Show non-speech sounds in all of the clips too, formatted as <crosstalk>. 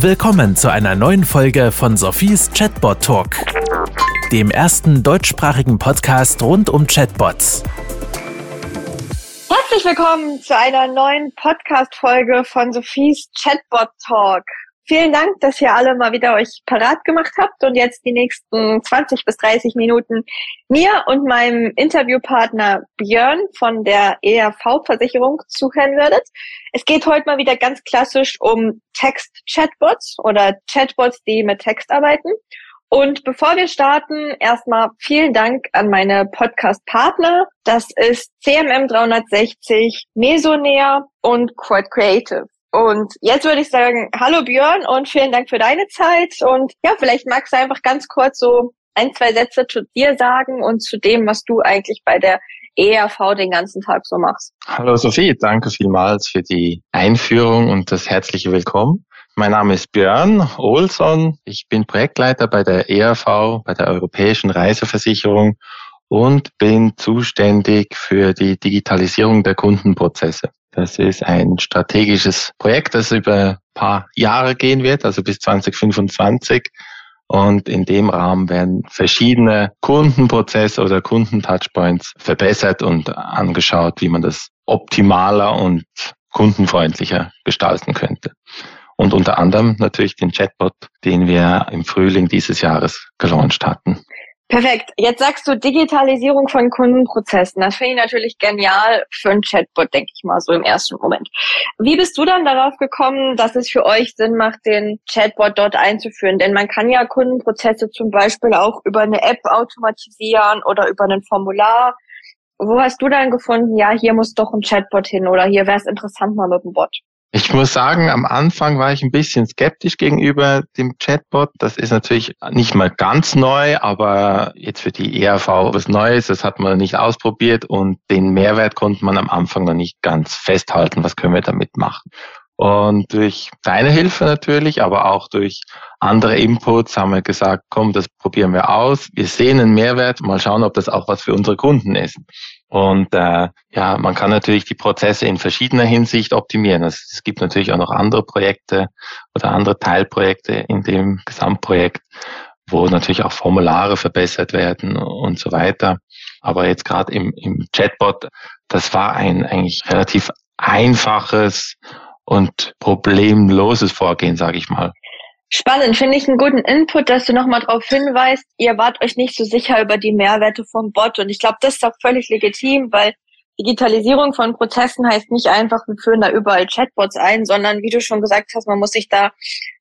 Willkommen zu einer neuen Folge von Sophies Chatbot Talk, dem ersten deutschsprachigen Podcast rund um Chatbots. Herzlich willkommen zu einer neuen Podcast-Folge von Sophies Chatbot Talk. Vielen Dank, dass ihr alle mal wieder euch parat gemacht habt und jetzt die nächsten 20 bis 30 Minuten mir und meinem Interviewpartner Björn von der ERV-Versicherung zuhören würdet. Es geht heute mal wieder ganz klassisch um Text-Chatbots oder Chatbots, die mit Text arbeiten. Und bevor wir starten, erstmal vielen Dank an meine Podcast-Partner. Das ist CMM 360, Mesonair und Quad Creative. Und jetzt würde ich sagen, hallo Björn und vielen Dank für deine Zeit. Und ja, vielleicht magst du einfach ganz kurz so ein, zwei Sätze zu dir sagen und zu dem, was du eigentlich bei der ERV den ganzen Tag so machst. Hallo Sophie, danke vielmals für die Einführung und das herzliche Willkommen. Mein Name ist Björn Olson. Ich bin Projektleiter bei der ERV, bei der Europäischen Reiseversicherung und bin zuständig für die Digitalisierung der Kundenprozesse. Das ist ein strategisches Projekt, das über ein paar Jahre gehen wird, also bis 2025. Und in dem Rahmen werden verschiedene Kundenprozesse oder Kundentouchpoints verbessert und angeschaut, wie man das optimaler und kundenfreundlicher gestalten könnte. Und unter anderem natürlich den Chatbot, den wir im Frühling dieses Jahres gelauncht hatten. Perfekt. Jetzt sagst du Digitalisierung von Kundenprozessen. Das finde ich natürlich genial für ein Chatbot, denke ich mal, so im ersten Moment. Wie bist du dann darauf gekommen, dass es für euch Sinn macht, den Chatbot dort einzuführen? Denn man kann ja Kundenprozesse zum Beispiel auch über eine App automatisieren oder über ein Formular. Wo hast du dann gefunden, ja, hier muss doch ein Chatbot hin oder hier wäre es interessant mal mit dem Bot? Ich muss sagen, am Anfang war ich ein bisschen skeptisch gegenüber dem Chatbot. Das ist natürlich nicht mal ganz neu, aber jetzt für die ERV was Neues, das hat man nicht ausprobiert und den Mehrwert konnte man am Anfang noch nicht ganz festhalten, was können wir damit machen. Und durch deine Hilfe natürlich, aber auch durch andere Inputs haben wir gesagt, komm, das probieren wir aus. Wir sehen einen Mehrwert, mal schauen, ob das auch was für unsere Kunden ist. Und äh, ja, man kann natürlich die Prozesse in verschiedener Hinsicht optimieren. Also es gibt natürlich auch noch andere Projekte oder andere Teilprojekte in dem Gesamtprojekt, wo natürlich auch Formulare verbessert werden und so weiter. Aber jetzt gerade im, im Chatbot, das war ein eigentlich relativ einfaches und problemloses Vorgehen, sage ich mal. Spannend, finde ich einen guten Input, dass du nochmal darauf hinweist, ihr wart euch nicht so sicher über die Mehrwerte vom Bot. Und ich glaube, das ist auch völlig legitim, weil Digitalisierung von Prozessen heißt nicht einfach, wir führen da überall Chatbots ein, sondern wie du schon gesagt hast, man muss sich da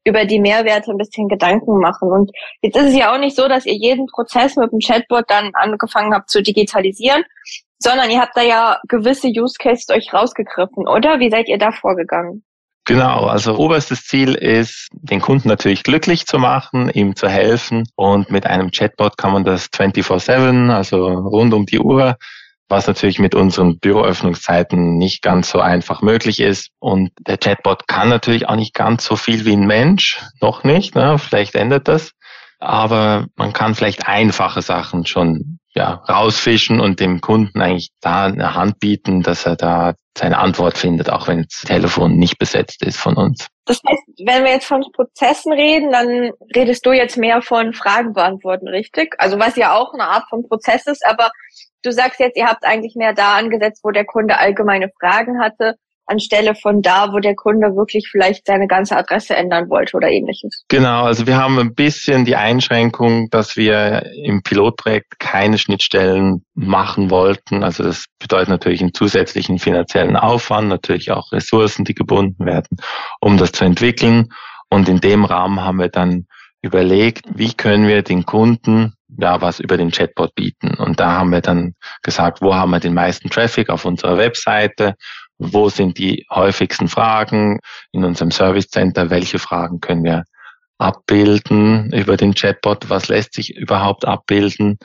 über die Mehrwerte ein bisschen Gedanken machen. Und jetzt ist es ja auch nicht so, dass ihr jeden Prozess mit dem Chatbot dann angefangen habt zu digitalisieren, sondern ihr habt da ja gewisse Use Cases euch rausgegriffen, oder? Wie seid ihr da vorgegangen? Genau, also oberstes Ziel ist, den Kunden natürlich glücklich zu machen, ihm zu helfen. Und mit einem Chatbot kann man das 24-7, also rund um die Uhr, was natürlich mit unseren Büroöffnungszeiten nicht ganz so einfach möglich ist. Und der Chatbot kann natürlich auch nicht ganz so viel wie ein Mensch, noch nicht, ne? vielleicht ändert das. Aber man kann vielleicht einfache Sachen schon ja, rausfischen und dem Kunden eigentlich da eine Hand bieten, dass er da seine Antwort findet, auch wenn das Telefon nicht besetzt ist von uns. Das heißt, wenn wir jetzt von Prozessen reden, dann redest du jetzt mehr von Fragen beantworten, richtig? Also was ja auch eine Art von Prozess ist, aber du sagst jetzt, ihr habt eigentlich mehr da angesetzt, wo der Kunde allgemeine Fragen hatte anstelle von da, wo der Kunde wirklich vielleicht seine ganze Adresse ändern wollte oder ähnliches. Genau, also wir haben ein bisschen die Einschränkung, dass wir im Pilotprojekt keine Schnittstellen machen wollten. Also das bedeutet natürlich einen zusätzlichen finanziellen Aufwand, natürlich auch Ressourcen, die gebunden werden, um das zu entwickeln. Und in dem Rahmen haben wir dann überlegt, wie können wir den Kunden ja was über den Chatbot bieten. Und da haben wir dann gesagt, wo haben wir den meisten Traffic auf unserer Webseite wo sind die häufigsten Fragen? In unserem Service Center, welche Fragen können wir abbilden über den Chatbot, was lässt sich überhaupt abbilden?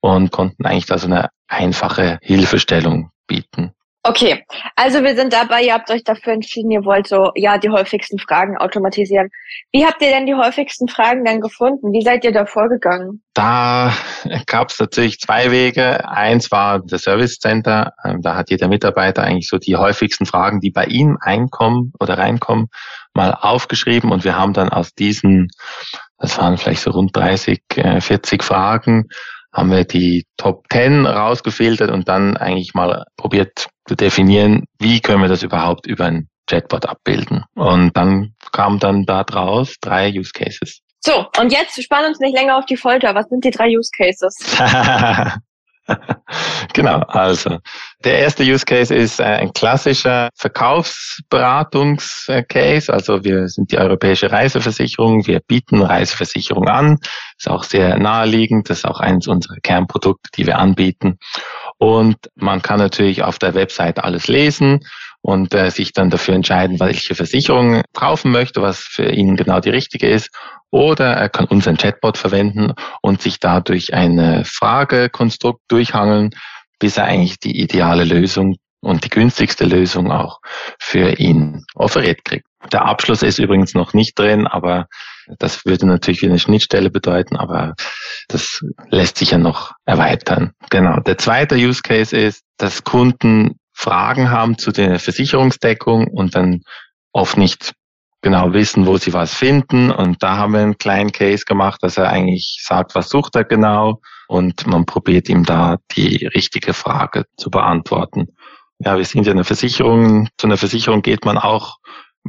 Und konnten eigentlich da so eine einfache Hilfestellung bieten. Okay, also wir sind dabei, ihr habt euch dafür entschieden, ihr wollt so, ja, die häufigsten Fragen automatisieren. Wie habt ihr denn die häufigsten Fragen dann gefunden? Wie seid ihr da vorgegangen? Da gab es natürlich zwei Wege. Eins war das Service Center. Ähm, da hat jeder Mitarbeiter eigentlich so die häufigsten Fragen, die bei ihm einkommen oder reinkommen, mal aufgeschrieben. Und wir haben dann aus diesen, das waren vielleicht so rund 30, 40 äh, Fragen, haben wir die Top 10 rausgefiltert und dann eigentlich mal probiert zu definieren, wie können wir das überhaupt über ein Chatbot abbilden. Und dann kamen dann da draus drei Use Cases. So, und jetzt spannen uns nicht länger auf die Folter. Was sind die drei Use Cases? <laughs> genau, also der erste Use Case ist äh, ein klassischer Verkaufsberatungscase. Also wir sind die europäische Reiseversicherung, wir bieten Reiseversicherung an. Ist auch sehr naheliegend, das ist auch eines unserer Kernprodukte, die wir anbieten. Und man kann natürlich auf der Website alles lesen und äh, sich dann dafür entscheiden, welche Versicherung kaufen möchte, was für ihn genau die richtige ist. Oder er kann unseren Chatbot verwenden und sich dadurch ein Fragekonstrukt durchhangeln, bis er eigentlich die ideale Lösung und die günstigste Lösung auch für ihn offeriert kriegt. Der Abschluss ist übrigens noch nicht drin, aber das würde natürlich wie eine Schnittstelle bedeuten, aber das lässt sich ja noch erweitern. Genau. Der zweite Use Case ist, dass Kunden Fragen haben zu der Versicherungsdeckung und dann oft nicht genau wissen, wo sie was finden. Und da haben wir einen kleinen Case gemacht, dass er eigentlich sagt, was sucht er genau und man probiert ihm da die richtige Frage zu beantworten. Ja, wir sind ja eine Versicherung. Zu einer Versicherung geht man auch,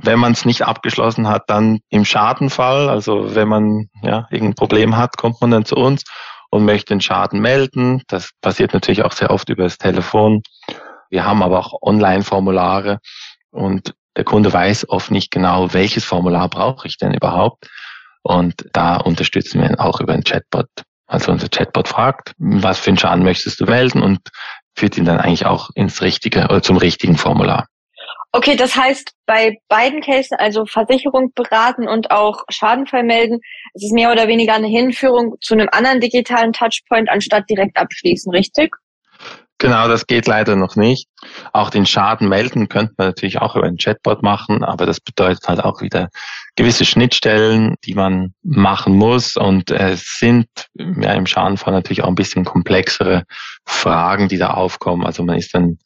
wenn man es nicht abgeschlossen hat, dann im Schadenfall. Also wenn man ja irgendein Problem hat, kommt man dann zu uns und möchte den Schaden melden. Das passiert natürlich auch sehr oft über das Telefon. Wir haben aber auch Online-Formulare und der Kunde weiß oft nicht genau, welches Formular brauche ich denn überhaupt. Und da unterstützen wir ihn auch über ein Chatbot. Also unser Chatbot fragt, was für einen Schaden möchtest du melden und führt ihn dann eigentlich auch ins richtige oder zum richtigen Formular. Okay, das heißt, bei beiden Cases, also Versicherung beraten und auch Schadenfall melden, es ist mehr oder weniger eine Hinführung zu einem anderen digitalen Touchpoint anstatt direkt abschließen, richtig? Genau, das geht leider noch nicht. Auch den Schaden melden könnte man natürlich auch über ein Chatbot machen, aber das bedeutet halt auch wieder gewisse Schnittstellen, die man machen muss. Und es sind ja im Schadenfall natürlich auch ein bisschen komplexere Fragen, die da aufkommen. Also man ist dann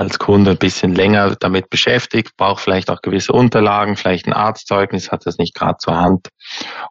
als Kunde ein bisschen länger damit beschäftigt, braucht vielleicht auch gewisse Unterlagen, vielleicht ein Arztzeugnis, hat das nicht gerade zur Hand.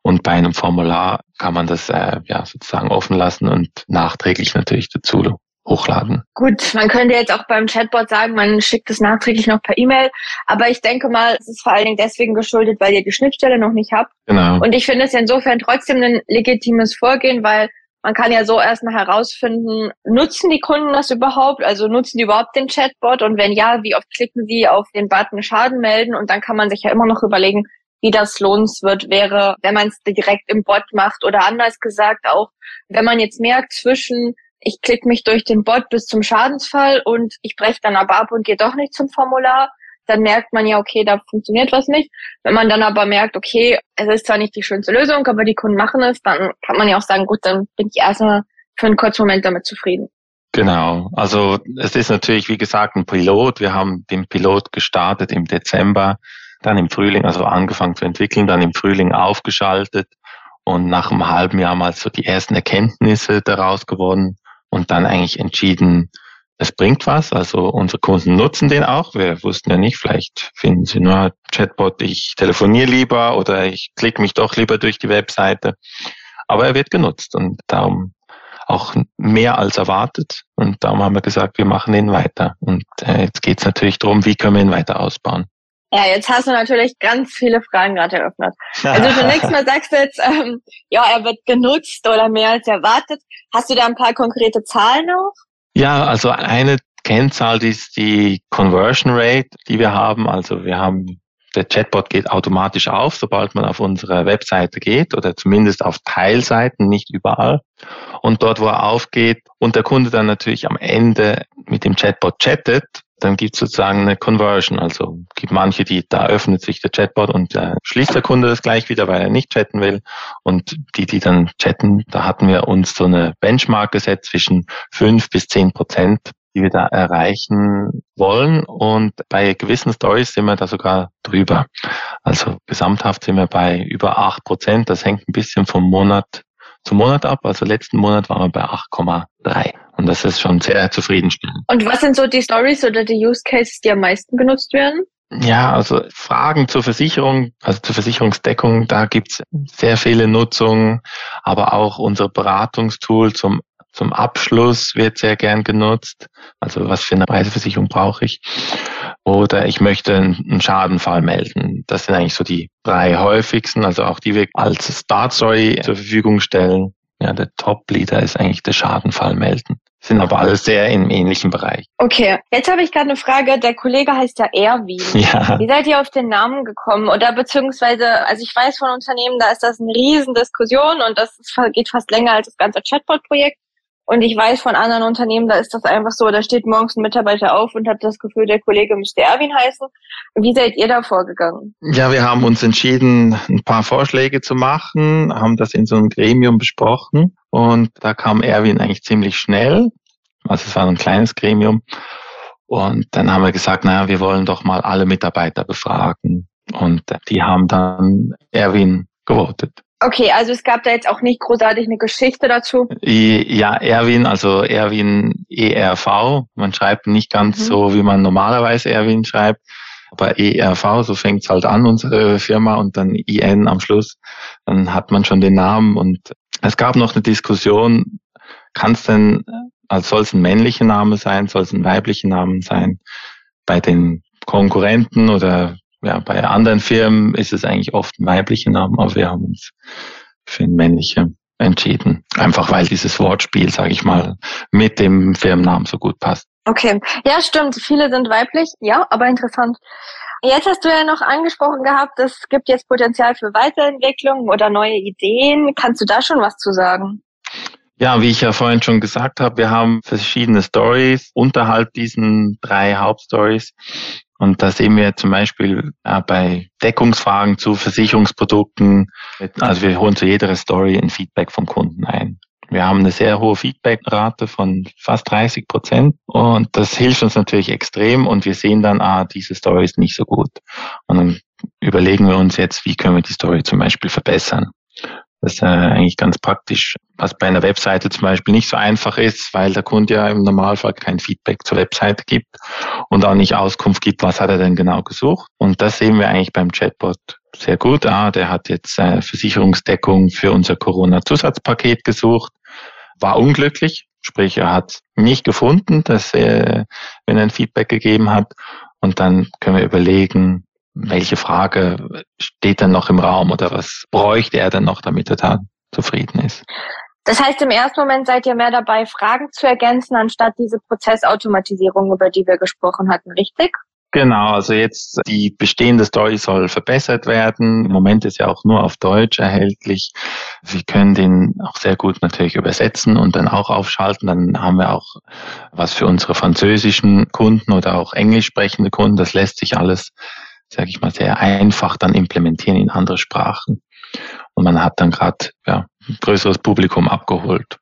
Und bei einem Formular kann man das äh, ja sozusagen offen lassen und nachträglich natürlich dazu hochladen. Gut, man könnte jetzt auch beim Chatbot sagen, man schickt es nachträglich noch per E-Mail, aber ich denke mal, es ist vor allen Dingen deswegen geschuldet, weil ihr die Schnittstelle noch nicht habt. Genau. Und ich finde es insofern trotzdem ein legitimes Vorgehen, weil man kann ja so erstmal herausfinden, nutzen die Kunden das überhaupt? Also nutzen die überhaupt den Chatbot? Und wenn ja, wie oft klicken sie auf den Button Schaden melden? Und dann kann man sich ja immer noch überlegen, wie das lohnenswert wäre, wenn man es direkt im Bot macht oder anders gesagt auch, wenn man jetzt merkt zwischen ich klicke mich durch den Bot bis zum Schadensfall und ich breche dann aber ab und gehe doch nicht zum Formular, dann merkt man ja, okay, da funktioniert was nicht. Wenn man dann aber merkt, okay, es ist zwar nicht die schönste Lösung, aber die Kunden machen es, dann kann man ja auch sagen, gut, dann bin ich erstmal für einen kurzen Moment damit zufrieden. Genau, also es ist natürlich, wie gesagt, ein Pilot. Wir haben den Pilot gestartet im Dezember, dann im Frühling, also angefangen zu entwickeln, dann im Frühling aufgeschaltet und nach einem halben Jahr mal so die ersten Erkenntnisse daraus gewonnen und dann eigentlich entschieden, es bringt was. Also unsere Kunden nutzen den auch. Wir wussten ja nicht, vielleicht finden sie nur Chatbot, ich telefoniere lieber oder ich klicke mich doch lieber durch die Webseite. Aber er wird genutzt und darum auch mehr als erwartet. Und darum haben wir gesagt, wir machen ihn weiter. Und äh, jetzt geht es natürlich darum, wie können wir ihn weiter ausbauen. Ja, jetzt hast du natürlich ganz viele Fragen gerade eröffnet. Also zunächst <laughs> mal sagst du jetzt, ähm, ja, er wird genutzt oder mehr als erwartet. Hast du da ein paar konkrete Zahlen auch? Ja, also eine Kennzahl ist die Conversion Rate, die wir haben. Also wir haben, der Chatbot geht automatisch auf, sobald man auf unsere Webseite geht oder zumindest auf Teilseiten, nicht überall. Und dort, wo er aufgeht und der Kunde dann natürlich am Ende mit dem Chatbot chattet, dann gibt es sozusagen eine Conversion. Also gibt manche, die da öffnet sich der Chatbot und äh, schließt der Kunde das gleich wieder, weil er nicht chatten will. Und die, die dann chatten, da hatten wir uns so eine Benchmark gesetzt zwischen fünf bis zehn Prozent die wir da erreichen wollen. Und bei gewissen Stories sind wir da sogar drüber. Also gesamthaft sind wir bei über acht Prozent. Das hängt ein bisschen vom Monat zu Monat ab. Also letzten Monat waren wir bei 8,3. Und das ist schon sehr zufriedenstellend. Und was sind so die Stories oder die Use Cases, die am meisten genutzt werden? Ja, also Fragen zur Versicherung, also zur Versicherungsdeckung, da gibt's sehr viele Nutzungen, aber auch unser Beratungstool zum zum Abschluss wird sehr gern genutzt. Also was für eine Reiseversicherung brauche ich? Oder ich möchte einen Schadenfall melden. Das sind eigentlich so die drei häufigsten, also auch die wir als Start Story zur Verfügung stellen. Ja, der Top-Leader ist eigentlich der Schadenfall melden. Sind aber alle sehr im ähnlichen Bereich. Okay, jetzt habe ich gerade eine Frage. Der Kollege heißt ja Erwin. <laughs> Ja. Wie seid ihr auf den Namen gekommen? Oder beziehungsweise, also ich weiß von Unternehmen, da ist das eine Riesendiskussion und das geht fast länger als das ganze Chatbot-Projekt. Und ich weiß von anderen Unternehmen, da ist das einfach so, da steht morgens ein Mitarbeiter auf und hat das Gefühl, der Kollege müsste Erwin heißen. Wie seid ihr da vorgegangen? Ja, wir haben uns entschieden, ein paar Vorschläge zu machen, haben das in so einem Gremium besprochen und da kam Erwin eigentlich ziemlich schnell. Also es war ein kleines Gremium. Und dann haben wir gesagt, naja, wir wollen doch mal alle Mitarbeiter befragen. Und die haben dann Erwin gewotet. Okay, also es gab da jetzt auch nicht großartig eine Geschichte dazu. Ja, Erwin, also Erwin ERV. Man schreibt nicht ganz mhm. so, wie man normalerweise Erwin schreibt, aber ERV, so fängt's halt an, unsere Firma, und dann IN am Schluss. Dann hat man schon den Namen. Und es gab noch eine Diskussion, kann es denn, also soll es ein männlicher Name sein, soll es ein weiblicher Name sein? Bei den Konkurrenten oder ja, bei anderen Firmen ist es eigentlich oft ein weiblicher Name, aber wir haben uns für ein männlicher entschieden. Einfach weil dieses Wortspiel, sage ich mal, mit dem Firmennamen so gut passt. Okay, ja, stimmt. Viele sind weiblich, ja, aber interessant. Jetzt hast du ja noch angesprochen gehabt, es gibt jetzt Potenzial für Weiterentwicklung oder neue Ideen. Kannst du da schon was zu sagen? Ja, wie ich ja vorhin schon gesagt habe, wir haben verschiedene Stories unterhalb diesen drei Hauptstories. Und da sehen wir zum Beispiel äh, bei Deckungsfragen zu Versicherungsprodukten, also wir holen zu jeder Story ein Feedback vom Kunden ein. Wir haben eine sehr hohe Feedbackrate von fast 30 Prozent und das hilft uns natürlich extrem und wir sehen dann, ah, diese Story ist nicht so gut. Und dann überlegen wir uns jetzt, wie können wir die Story zum Beispiel verbessern. Das ist äh, eigentlich ganz praktisch, was bei einer Webseite zum Beispiel nicht so einfach ist, weil der Kunde ja im Normalfall kein Feedback zur Webseite gibt und auch nicht Auskunft gibt, was hat er denn genau gesucht. Und das sehen wir eigentlich beim Chatbot sehr gut. Ah, der hat jetzt äh, Versicherungsdeckung für unser Corona-Zusatzpaket gesucht, war unglücklich, sprich er hat nicht gefunden, dass er, wenn er ein Feedback gegeben hat. Und dann können wir überlegen, welche Frage steht dann noch im Raum oder was bräuchte er denn noch, damit er da zufrieden ist? Das heißt, im ersten Moment seid ihr mehr dabei, Fragen zu ergänzen, anstatt diese Prozessautomatisierung, über die wir gesprochen hatten, richtig? Genau, also jetzt die bestehende Story soll verbessert werden. Im Moment ist ja auch nur auf Deutsch erhältlich. Wir können den auch sehr gut natürlich übersetzen und dann auch aufschalten. Dann haben wir auch was für unsere französischen Kunden oder auch englisch sprechende Kunden. Das lässt sich alles sage ich mal, sehr einfach dann implementieren in andere Sprachen. Und man hat dann gerade ja, ein größeres Publikum abgeholt.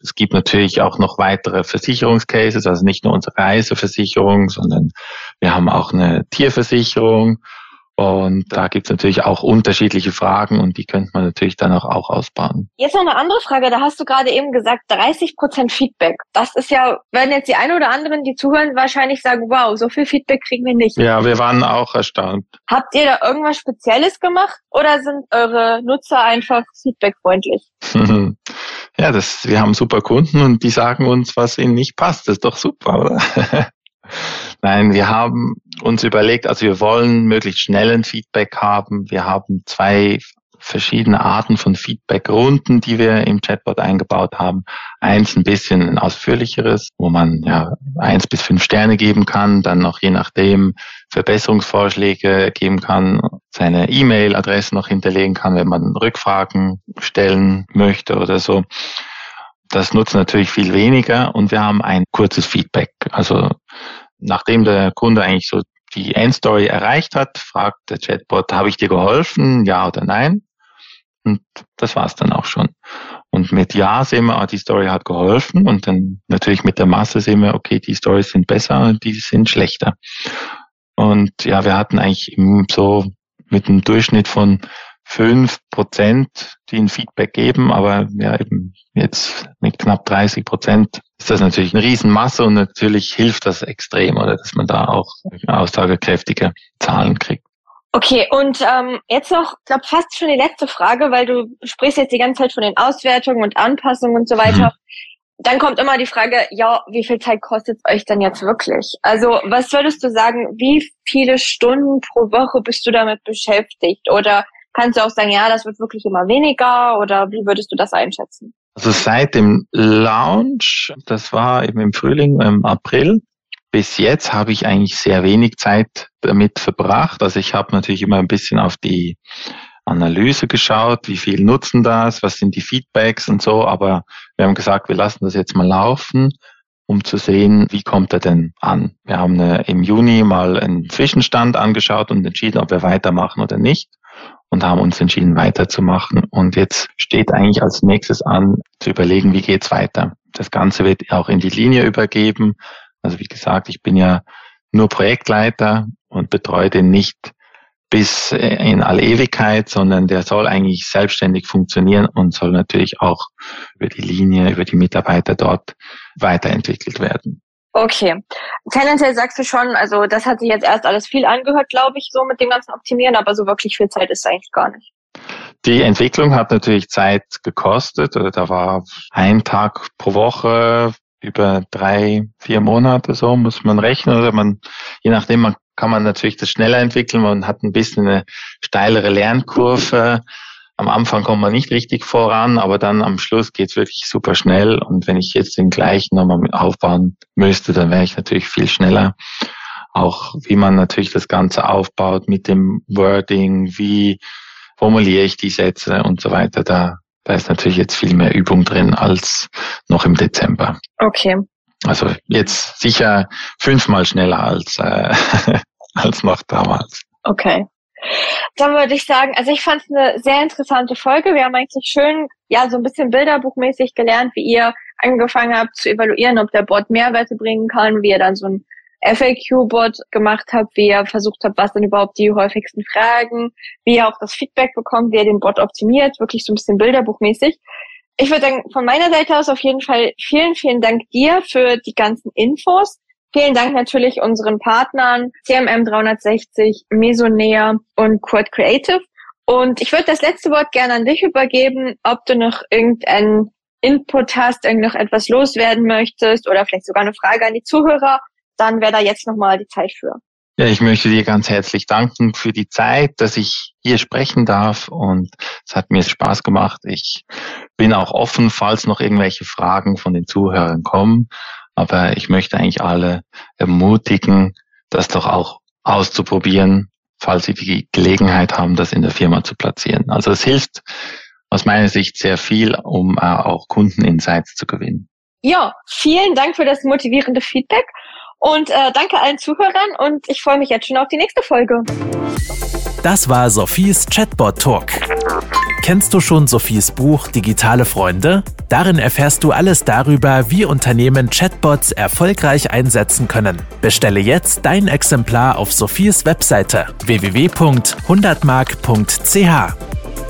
Es gibt natürlich auch noch weitere Versicherungscases, also nicht nur unsere Reiseversicherung, sondern wir haben auch eine Tierversicherung und da gibt es natürlich auch unterschiedliche Fragen und die könnte man natürlich dann auch, auch ausbauen. Jetzt noch eine andere Frage. Da hast du gerade eben gesagt, 30 Prozent Feedback. Das ist ja, werden jetzt die ein oder anderen, die zuhören, wahrscheinlich sagen, wow, so viel Feedback kriegen wir nicht. Ja, wir waren auch erstaunt. Habt ihr da irgendwas Spezielles gemacht oder sind eure Nutzer einfach feedbackfreundlich? <laughs> ja, das, wir haben super Kunden und die sagen uns, was ihnen nicht passt. Das ist doch super, oder? <laughs> Nein, wir haben uns überlegt, also wir wollen möglichst schnellen Feedback haben. Wir haben zwei verschiedene Arten von Feedback-Runden, die wir im Chatbot eingebaut haben. Eins ein bisschen ein ausführlicheres, wo man ja eins bis fünf Sterne geben kann, dann noch je nachdem Verbesserungsvorschläge geben kann, seine E-Mail-Adresse noch hinterlegen kann, wenn man Rückfragen stellen möchte oder so. Das nutzt natürlich viel weniger und wir haben ein kurzes Feedback. Also nachdem der Kunde eigentlich so die Endstory erreicht hat, fragt der Chatbot, habe ich dir geholfen, ja oder nein? Und das war's dann auch schon. Und mit Ja sehen wir, ah, die Story hat geholfen. Und dann natürlich mit der Masse sehen wir, okay, die Stories sind besser und die sind schlechter. Und ja, wir hatten eigentlich so mit einem Durchschnitt von fünf Prozent, die ein Feedback geben, aber ja eben jetzt mit knapp 30 Prozent ist das natürlich eine Riesenmasse und natürlich hilft das extrem, oder dass man da auch aussagekräftige Zahlen kriegt. Okay, und ähm, jetzt noch, ich glaube fast schon die letzte Frage, weil du sprichst jetzt die ganze Zeit von den Auswertungen und Anpassungen und so weiter. Mhm. Dann kommt immer die Frage, ja, wie viel Zeit kostet es euch denn jetzt wirklich? Also was würdest du sagen, wie viele Stunden pro Woche bist du damit beschäftigt? Oder kannst du auch sagen, ja, das wird wirklich immer weniger? Oder wie würdest du das einschätzen? Also seit dem Launch, das war eben im Frühling, im April, bis jetzt habe ich eigentlich sehr wenig Zeit damit verbracht. Also ich habe natürlich immer ein bisschen auf die Analyse geschaut, wie viel nutzen das, was sind die Feedbacks und so, aber wir haben gesagt, wir lassen das jetzt mal laufen, um zu sehen, wie kommt er denn an. Wir haben eine, im Juni mal einen Zwischenstand angeschaut und entschieden, ob wir weitermachen oder nicht und haben uns entschieden, weiterzumachen. Und jetzt steht eigentlich als nächstes an, zu überlegen, wie geht's weiter. Das Ganze wird auch in die Linie übergeben. Also wie gesagt, ich bin ja nur Projektleiter und betreue den nicht bis in alle Ewigkeit, sondern der soll eigentlich selbstständig funktionieren und soll natürlich auch über die Linie, über die Mitarbeiter dort weiterentwickelt werden. Okay. Tendenziell sagst du schon, also das hat sich jetzt erst alles viel angehört, glaube ich, so mit dem ganzen Optimieren, aber so wirklich viel Zeit ist eigentlich gar nicht. Die Entwicklung hat natürlich Zeit gekostet. Oder da war ein Tag pro Woche über drei, vier Monate so muss man rechnen oder man, je nachdem, man kann man natürlich das schneller entwickeln. Man hat ein bisschen eine steilere Lernkurve. Am Anfang kommt man nicht richtig voran, aber dann am Schluss geht's wirklich super schnell. Und wenn ich jetzt den gleichen nochmal aufbauen müsste, dann wäre ich natürlich viel schneller. Auch wie man natürlich das Ganze aufbaut mit dem Wording, wie formuliere ich die Sätze und so weiter. Da da ist natürlich jetzt viel mehr Übung drin als noch im Dezember. Okay. Also jetzt sicher fünfmal schneller als, äh, <laughs> als noch damals. Okay. Dann würde ich sagen, also ich fand es eine sehr interessante Folge. Wir haben eigentlich schön, ja, so ein bisschen bilderbuchmäßig gelernt, wie ihr angefangen habt zu evaluieren, ob der Bot Mehrwerte bringen kann, wie ihr dann so ein FAQ-Bot gemacht habt, wie ihr versucht habt, was sind überhaupt die häufigsten Fragen, wie ihr auch das Feedback bekommt, wie ihr den Bot optimiert, wirklich so ein bisschen bilderbuchmäßig. Ich würde sagen, von meiner Seite aus auf jeden Fall vielen, vielen Dank dir für die ganzen Infos. Vielen Dank natürlich unseren Partnern CMM 360, Mesonea und Quad Creative. Und ich würde das letzte Wort gerne an dich übergeben, ob du noch irgendeinen Input hast, irgend noch etwas loswerden möchtest oder vielleicht sogar eine Frage an die Zuhörer dann wäre da jetzt nochmal die Zeit für. Ja, ich möchte dir ganz herzlich danken für die Zeit, dass ich hier sprechen darf und es hat mir Spaß gemacht. Ich bin auch offen, falls noch irgendwelche Fragen von den Zuhörern kommen, aber ich möchte eigentlich alle ermutigen, das doch auch auszuprobieren, falls sie die Gelegenheit haben, das in der Firma zu platzieren. Also es hilft aus meiner Sicht sehr viel, um äh, auch Kundeninsights zu gewinnen. Ja, vielen Dank für das motivierende Feedback und äh, danke allen Zuhörern und ich freue mich jetzt schon auf die nächste Folge. Das war Sophies Chatbot Talk. Kennst du schon Sophies Buch Digitale Freunde? Darin erfährst du alles darüber, wie Unternehmen Chatbots erfolgreich einsetzen können. Bestelle jetzt dein Exemplar auf Sophies Webseite www.100mark.ch.